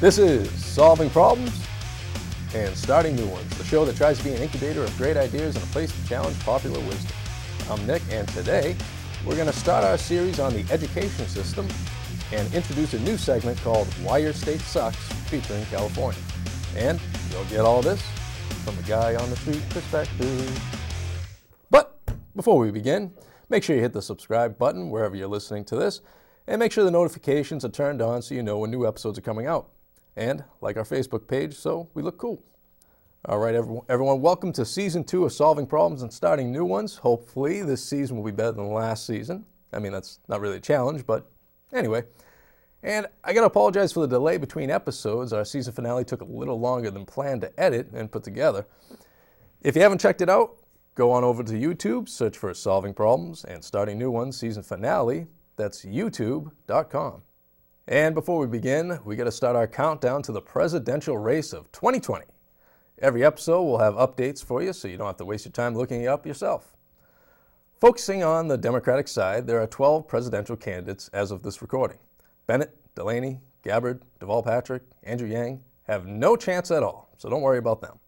This is Solving Problems and Starting New Ones, the show that tries to be an incubator of great ideas and a place to challenge popular wisdom. I'm Nick, and today we're going to start our series on the education system and introduce a new segment called Why Your State Sucks, featuring California. And you'll get all this from a guy on the street perspective. But before we begin, make sure you hit the subscribe button wherever you're listening to this, and make sure the notifications are turned on so you know when new episodes are coming out. And like our Facebook page so we look cool. All right, everyone, welcome to season two of Solving Problems and Starting New Ones. Hopefully, this season will be better than last season. I mean, that's not really a challenge, but anyway. And I got to apologize for the delay between episodes. Our season finale took a little longer than planned to edit and put together. If you haven't checked it out, go on over to YouTube, search for Solving Problems and Starting New Ones season finale. That's youtube.com. And before we begin, we got to start our countdown to the presidential race of 2020. Every episode will have updates for you so you don't have to waste your time looking it up yourself. Focusing on the Democratic side, there are 12 presidential candidates as of this recording. Bennett, Delaney, Gabbard, Deval Patrick, Andrew Yang have no chance at all, so don't worry about them.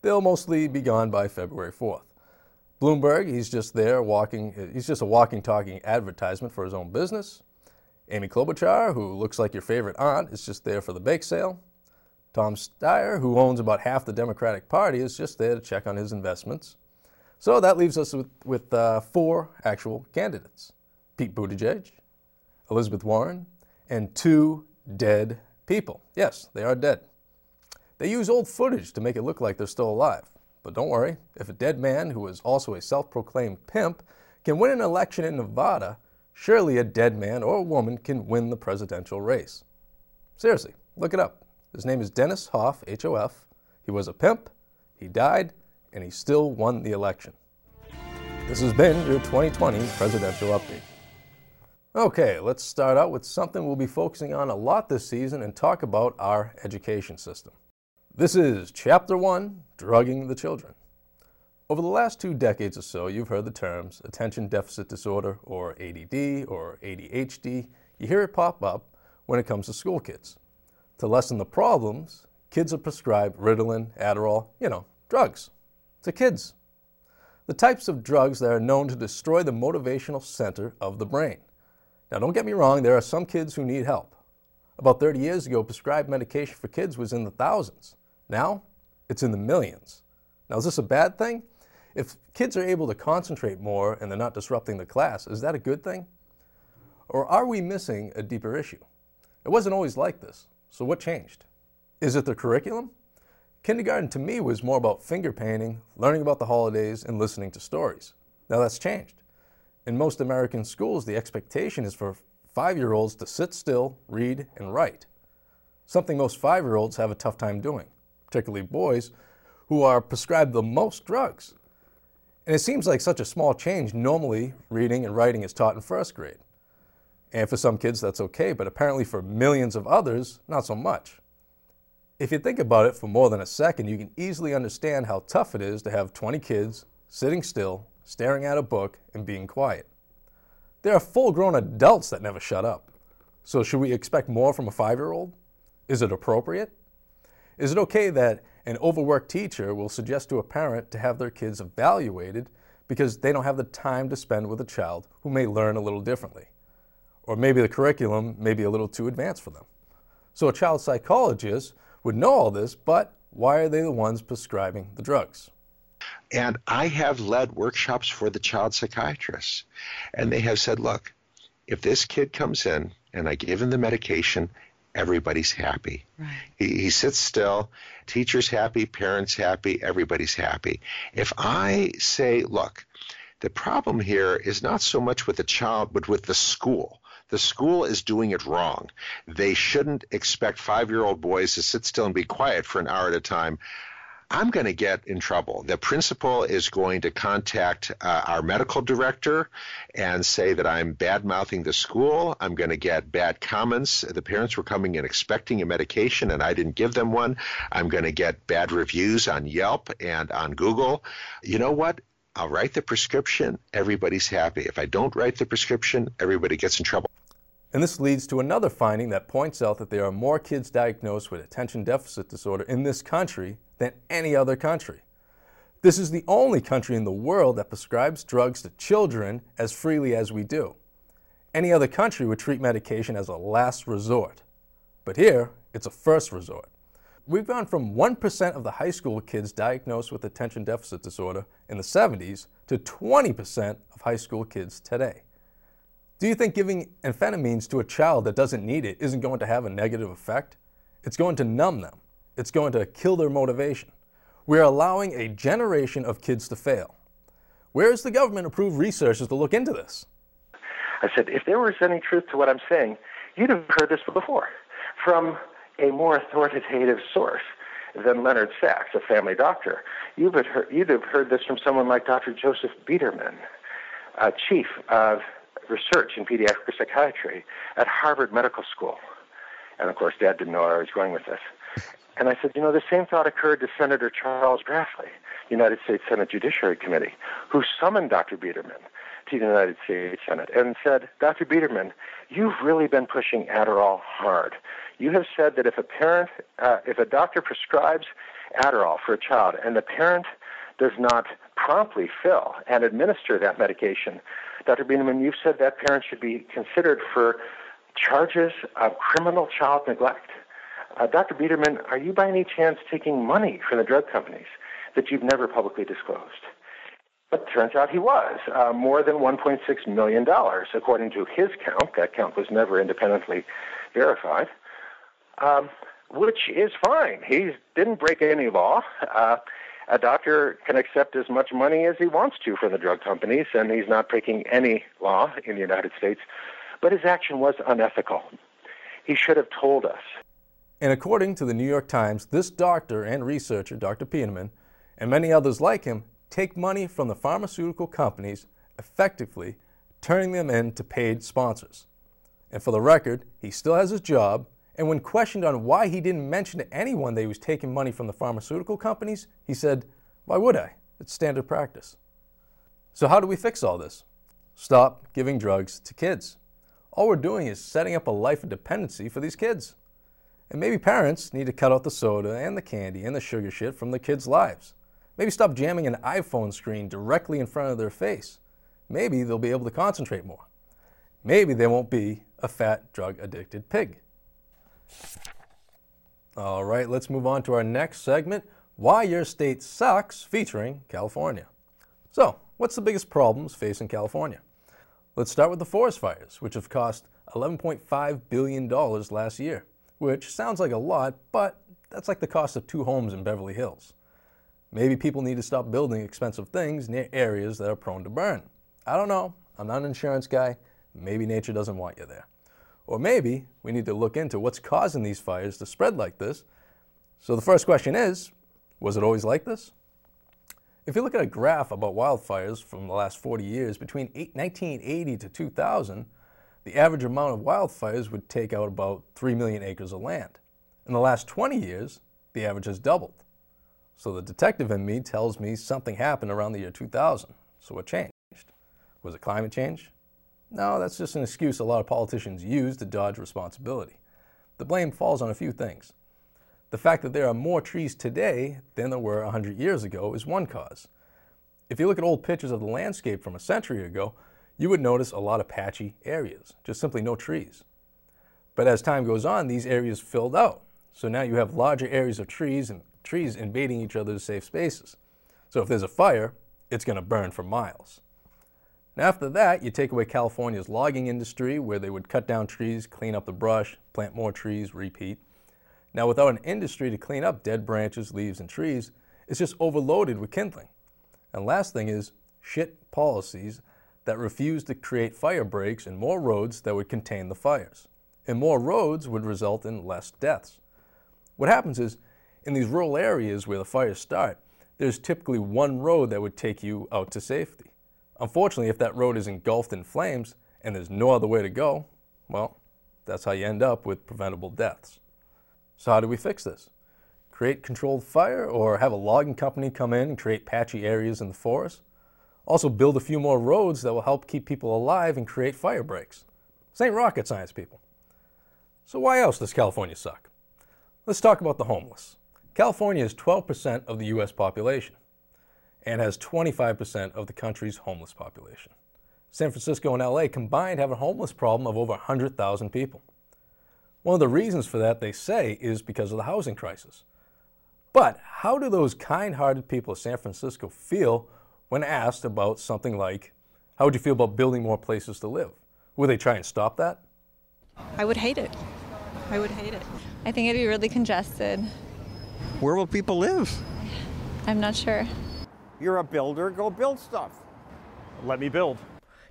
They'll mostly be gone by February 4th. Bloomberg, he's just there walking, he's just a walking, talking advertisement for his own business. Amy Klobuchar, who looks like your favorite aunt, is just there for the bake sale. Tom Steyer, who owns about half the Democratic Party, is just there to check on his investments. So that leaves us with, with uh, four actual candidates Pete Buttigieg, Elizabeth Warren, and two dead people. Yes, they are dead. They use old footage to make it look like they're still alive. But don't worry, if a dead man who is also a self proclaimed pimp can win an election in Nevada, surely a dead man or a woman can win the presidential race. Seriously, look it up. His name is Dennis Hof, H O F. He was a pimp, he died, and he still won the election. This has been your 2020 presidential update. Okay, let's start out with something we'll be focusing on a lot this season and talk about our education system. This is Chapter 1 Drugging the Children. Over the last two decades or so, you've heard the terms attention deficit disorder, or ADD, or ADHD. You hear it pop up when it comes to school kids. To lessen the problems, kids are prescribed Ritalin, Adderall, you know, drugs. To kids. The types of drugs that are known to destroy the motivational center of the brain. Now, don't get me wrong, there are some kids who need help. About 30 years ago, prescribed medication for kids was in the thousands. Now, it's in the millions. Now, is this a bad thing? If kids are able to concentrate more and they're not disrupting the class, is that a good thing? Or are we missing a deeper issue? It wasn't always like this, so what changed? Is it the curriculum? Kindergarten to me was more about finger painting, learning about the holidays, and listening to stories. Now that's changed. In most American schools, the expectation is for five year olds to sit still, read, and write. Something most five year olds have a tough time doing, particularly boys who are prescribed the most drugs. And it seems like such a small change. Normally, reading and writing is taught in first grade. And for some kids, that's okay, but apparently for millions of others, not so much. If you think about it for more than a second, you can easily understand how tough it is to have 20 kids sitting still staring at a book, and being quiet. There are full grown adults that never shut up. So, should we expect more from a five year old? Is it appropriate? Is it okay that an overworked teacher will suggest to a parent to have their kids evaluated because they don't have the time to spend with a child who may learn a little differently? Or maybe the curriculum may be a little too advanced for them. So, a child psychologist would know all this, but why are they the ones prescribing the drugs? And I have led workshops for the child psychiatrists. And they have said, look, if this kid comes in and I give him the medication, everybody's happy. Right. He, he sits still, teacher's happy, parents happy, everybody's happy. If I say, look, the problem here is not so much with the child, but with the school. The school is doing it wrong. They shouldn't expect five year old boys to sit still and be quiet for an hour at a time. I'm going to get in trouble. The principal is going to contact uh, our medical director and say that I'm bad mouthing the school. I'm going to get bad comments. The parents were coming in expecting a medication and I didn't give them one. I'm going to get bad reviews on Yelp and on Google. You know what? I'll write the prescription. Everybody's happy. If I don't write the prescription, everybody gets in trouble. And this leads to another finding that points out that there are more kids diagnosed with attention deficit disorder in this country than any other country. This is the only country in the world that prescribes drugs to children as freely as we do. Any other country would treat medication as a last resort. But here, it's a first resort. We've gone from 1% of the high school kids diagnosed with attention deficit disorder in the 70s to 20% of high school kids today. Do you think giving amphetamines to a child that doesn't need it isn't going to have a negative effect? It's going to numb them. It's going to kill their motivation. We're allowing a generation of kids to fail. Where is the government approved researchers to look into this? I said, if there was any truth to what I'm saying, you'd have heard this before from a more authoritative source than Leonard Sax, a family doctor. You'd have heard, you'd have heard this from someone like Dr. Joseph Biederman, chief of research in pediatric psychiatry at Harvard Medical School. And of course, Dad didn't know where I was going with this. And I said, you know, the same thought occurred to Senator Charles Grassley, United States Senate Judiciary Committee, who summoned Dr. Biederman to the United States Senate and said, Dr. Biederman, you've really been pushing Adderall hard. You have said that if a parent, uh, if a doctor prescribes Adderall for a child and the parent does not promptly fill and administer that medication, Dr. Biederman, you've said that parent should be considered for charges of criminal child neglect. Uh, Dr. Biederman, are you by any chance taking money from the drug companies that you've never publicly disclosed? But turns out he was, uh, more than $1.6 million, according to his count. That count was never independently verified, um, which is fine. He didn't break any law. Uh, a doctor can accept as much money as he wants to from the drug companies, and he's not breaking any law in the United States. But his action was unethical. He should have told us. And according to the New York Times, this doctor and researcher, Dr. Peterman, and many others like him, take money from the pharmaceutical companies, effectively turning them into paid sponsors. And for the record, he still has his job, and when questioned on why he didn't mention to anyone that he was taking money from the pharmaceutical companies, he said, Why would I? It's standard practice. So, how do we fix all this? Stop giving drugs to kids. All we're doing is setting up a life of dependency for these kids. And maybe parents need to cut out the soda and the candy and the sugar shit from the kids' lives. Maybe stop jamming an iPhone screen directly in front of their face. Maybe they'll be able to concentrate more. Maybe they won't be a fat, drug addicted pig. All right, let's move on to our next segment Why Your State Sucks, featuring California. So, what's the biggest problems facing California? Let's start with the forest fires, which have cost $11.5 billion last year, which sounds like a lot, but that's like the cost of two homes in Beverly Hills. Maybe people need to stop building expensive things near areas that are prone to burn. I don't know. I'm not an insurance guy. Maybe nature doesn't want you there. Or maybe we need to look into what's causing these fires to spread like this. So the first question is was it always like this? If you look at a graph about wildfires from the last 40 years, between 1980 to 2000, the average amount of wildfires would take out about 3 million acres of land. In the last 20 years, the average has doubled. So the detective in me tells me something happened around the year 2000. So what changed? Was it climate change? No, that's just an excuse a lot of politicians use to dodge responsibility. The blame falls on a few things. The fact that there are more trees today than there were 100 years ago is one cause. If you look at old pictures of the landscape from a century ago, you would notice a lot of patchy areas, just simply no trees. But as time goes on, these areas filled out. So now you have larger areas of trees and trees invading each other's safe spaces. So if there's a fire, it's going to burn for miles. And after that, you take away California's logging industry, where they would cut down trees, clean up the brush, plant more trees, repeat. Now, without an industry to clean up dead branches, leaves, and trees, it's just overloaded with kindling. And last thing is shit policies that refuse to create fire breaks and more roads that would contain the fires. And more roads would result in less deaths. What happens is, in these rural areas where the fires start, there's typically one road that would take you out to safety. Unfortunately, if that road is engulfed in flames and there's no other way to go, well, that's how you end up with preventable deaths. So, how do we fix this? Create controlled fire or have a logging company come in and create patchy areas in the forest? Also, build a few more roads that will help keep people alive and create fire breaks. This ain't rocket science, people. So why else does California suck? Let's talk about the homeless. California is 12% of the U.S. population and has 25% of the country's homeless population. San Francisco and LA combined have a homeless problem of over 100,000 people. One of the reasons for that, they say, is because of the housing crisis. But how do those kind hearted people of San Francisco feel when asked about something like, how would you feel about building more places to live? Would they try and stop that? I would hate it. I would hate it. I think it'd be really congested. Where will people live? I'm not sure. You're a builder, go build stuff. Let me build.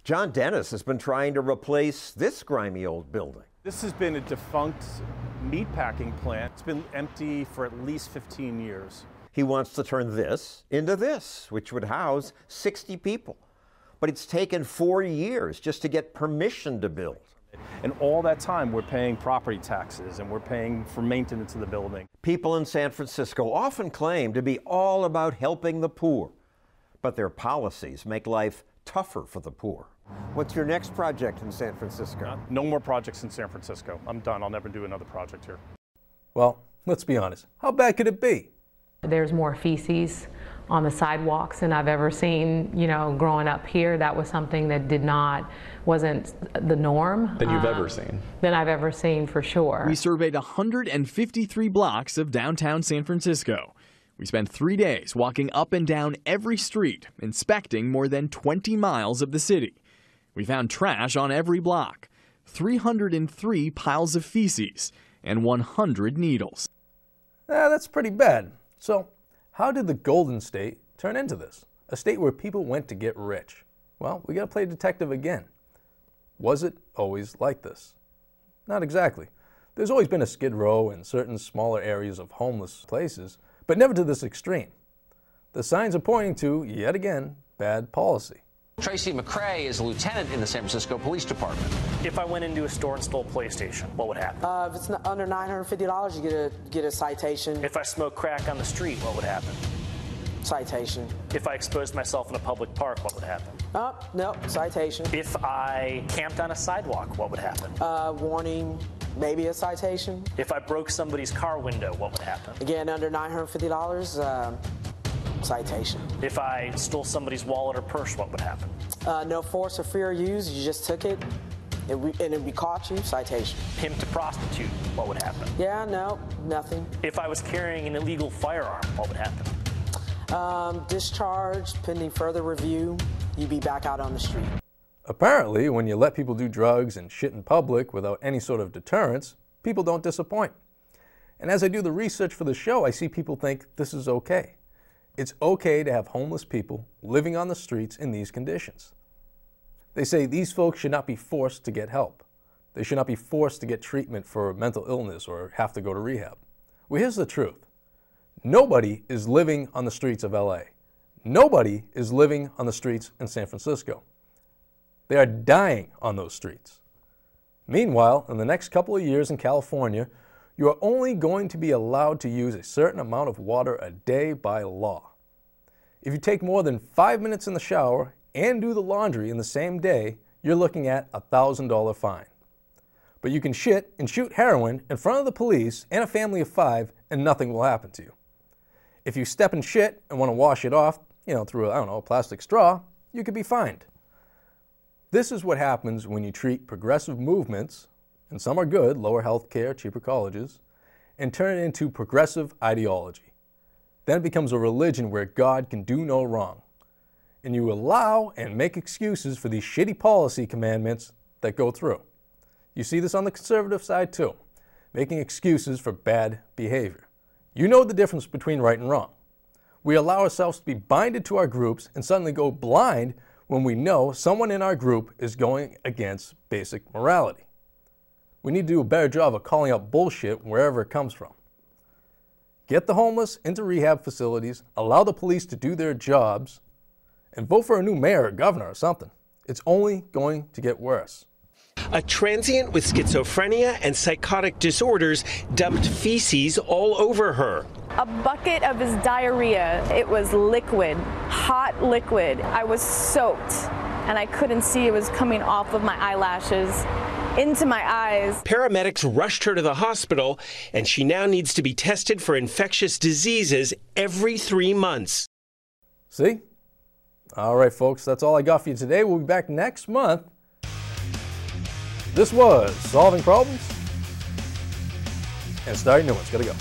John Dennis has been trying to replace this grimy old building. This has been a defunct meatpacking plant. It's been empty for at least 15 years. He wants to turn this into this, which would house 60 people. But it's taken four years just to get permission to build. And all that time, we're paying property taxes and we're paying for maintenance of the building. People in San Francisco often claim to be all about helping the poor, but their policies make life tougher for the poor. What's your next project in San Francisco? Uh, no more projects in San Francisco. I'm done. I'll never do another project here. Well, let's be honest. How bad could it be? There's more feces on the sidewalks than I've ever seen, you know, growing up here. That was something that did not, wasn't the norm. Than you've uh, ever seen. Than I've ever seen, for sure. We surveyed 153 blocks of downtown San Francisco. We spent three days walking up and down every street, inspecting more than 20 miles of the city. We found trash on every block, 303 piles of feces, and 100 needles. Eh, that's pretty bad. So, how did the Golden State turn into this? A state where people went to get rich. Well, we gotta play detective again. Was it always like this? Not exactly. There's always been a skid row in certain smaller areas of homeless places, but never to this extreme. The signs are pointing to, yet again, bad policy. Tracy McCray is a lieutenant in the San Francisco Police Department. If I went into a store and stole a PlayStation, what would happen? Uh, if it's under $950, you get a get a citation. If I smoke crack on the street, what would happen? Citation. If I exposed myself in a public park, what would happen? Oh, no, citation. If I camped on a sidewalk, what would happen? Uh, warning, maybe a citation. If I broke somebody's car window, what would happen? Again, under $950, uh, citation. If I stole somebody's wallet or purse, what would happen? Uh, no force or fear used. You just took it, and, we, and we caught you. Citation. Pimp to prostitute, what would happen? Yeah, no, nothing. If I was carrying an illegal firearm, what would happen? Um, discharged, pending further review. You'd be back out on the street. Apparently, when you let people do drugs and shit in public without any sort of deterrence, people don't disappoint. And as I do the research for the show, I see people think this is okay. It's okay to have homeless people living on the streets in these conditions. They say these folks should not be forced to get help. They should not be forced to get treatment for mental illness or have to go to rehab. Well, here's the truth nobody is living on the streets of LA. Nobody is living on the streets in San Francisco. They are dying on those streets. Meanwhile, in the next couple of years in California, you are only going to be allowed to use a certain amount of water a day by law. If you take more than five minutes in the shower and do the laundry in the same day, you're looking at a $1,000 fine. But you can shit and shoot heroin in front of the police and a family of five, and nothing will happen to you. If you step in shit and want to wash it off, you know, through, I don't know, a plastic straw, you could be fined. This is what happens when you treat progressive movements and some are good, lower health care, cheaper colleges, and turn it into progressive ideology. Then it becomes a religion where God can do no wrong. And you allow and make excuses for these shitty policy commandments that go through. You see this on the conservative side too, making excuses for bad behavior. You know the difference between right and wrong. We allow ourselves to be binded to our groups and suddenly go blind when we know someone in our group is going against basic morality. We need to do a better job of calling out bullshit wherever it comes from. Get the homeless into rehab facilities, allow the police to do their jobs, and vote for a new mayor or governor or something. It's only going to get worse. A transient with schizophrenia and psychotic disorders dumped feces all over her. A bucket of his diarrhea. It was liquid, hot liquid. I was soaked, and I couldn't see it was coming off of my eyelashes into my eyes. Paramedics rushed her to the hospital, and she now needs to be tested for infectious diseases every three months. See? All right, folks, that's all I got for you today. We'll be back next month. This was Solving Problems and Starting New Ones. Gotta go.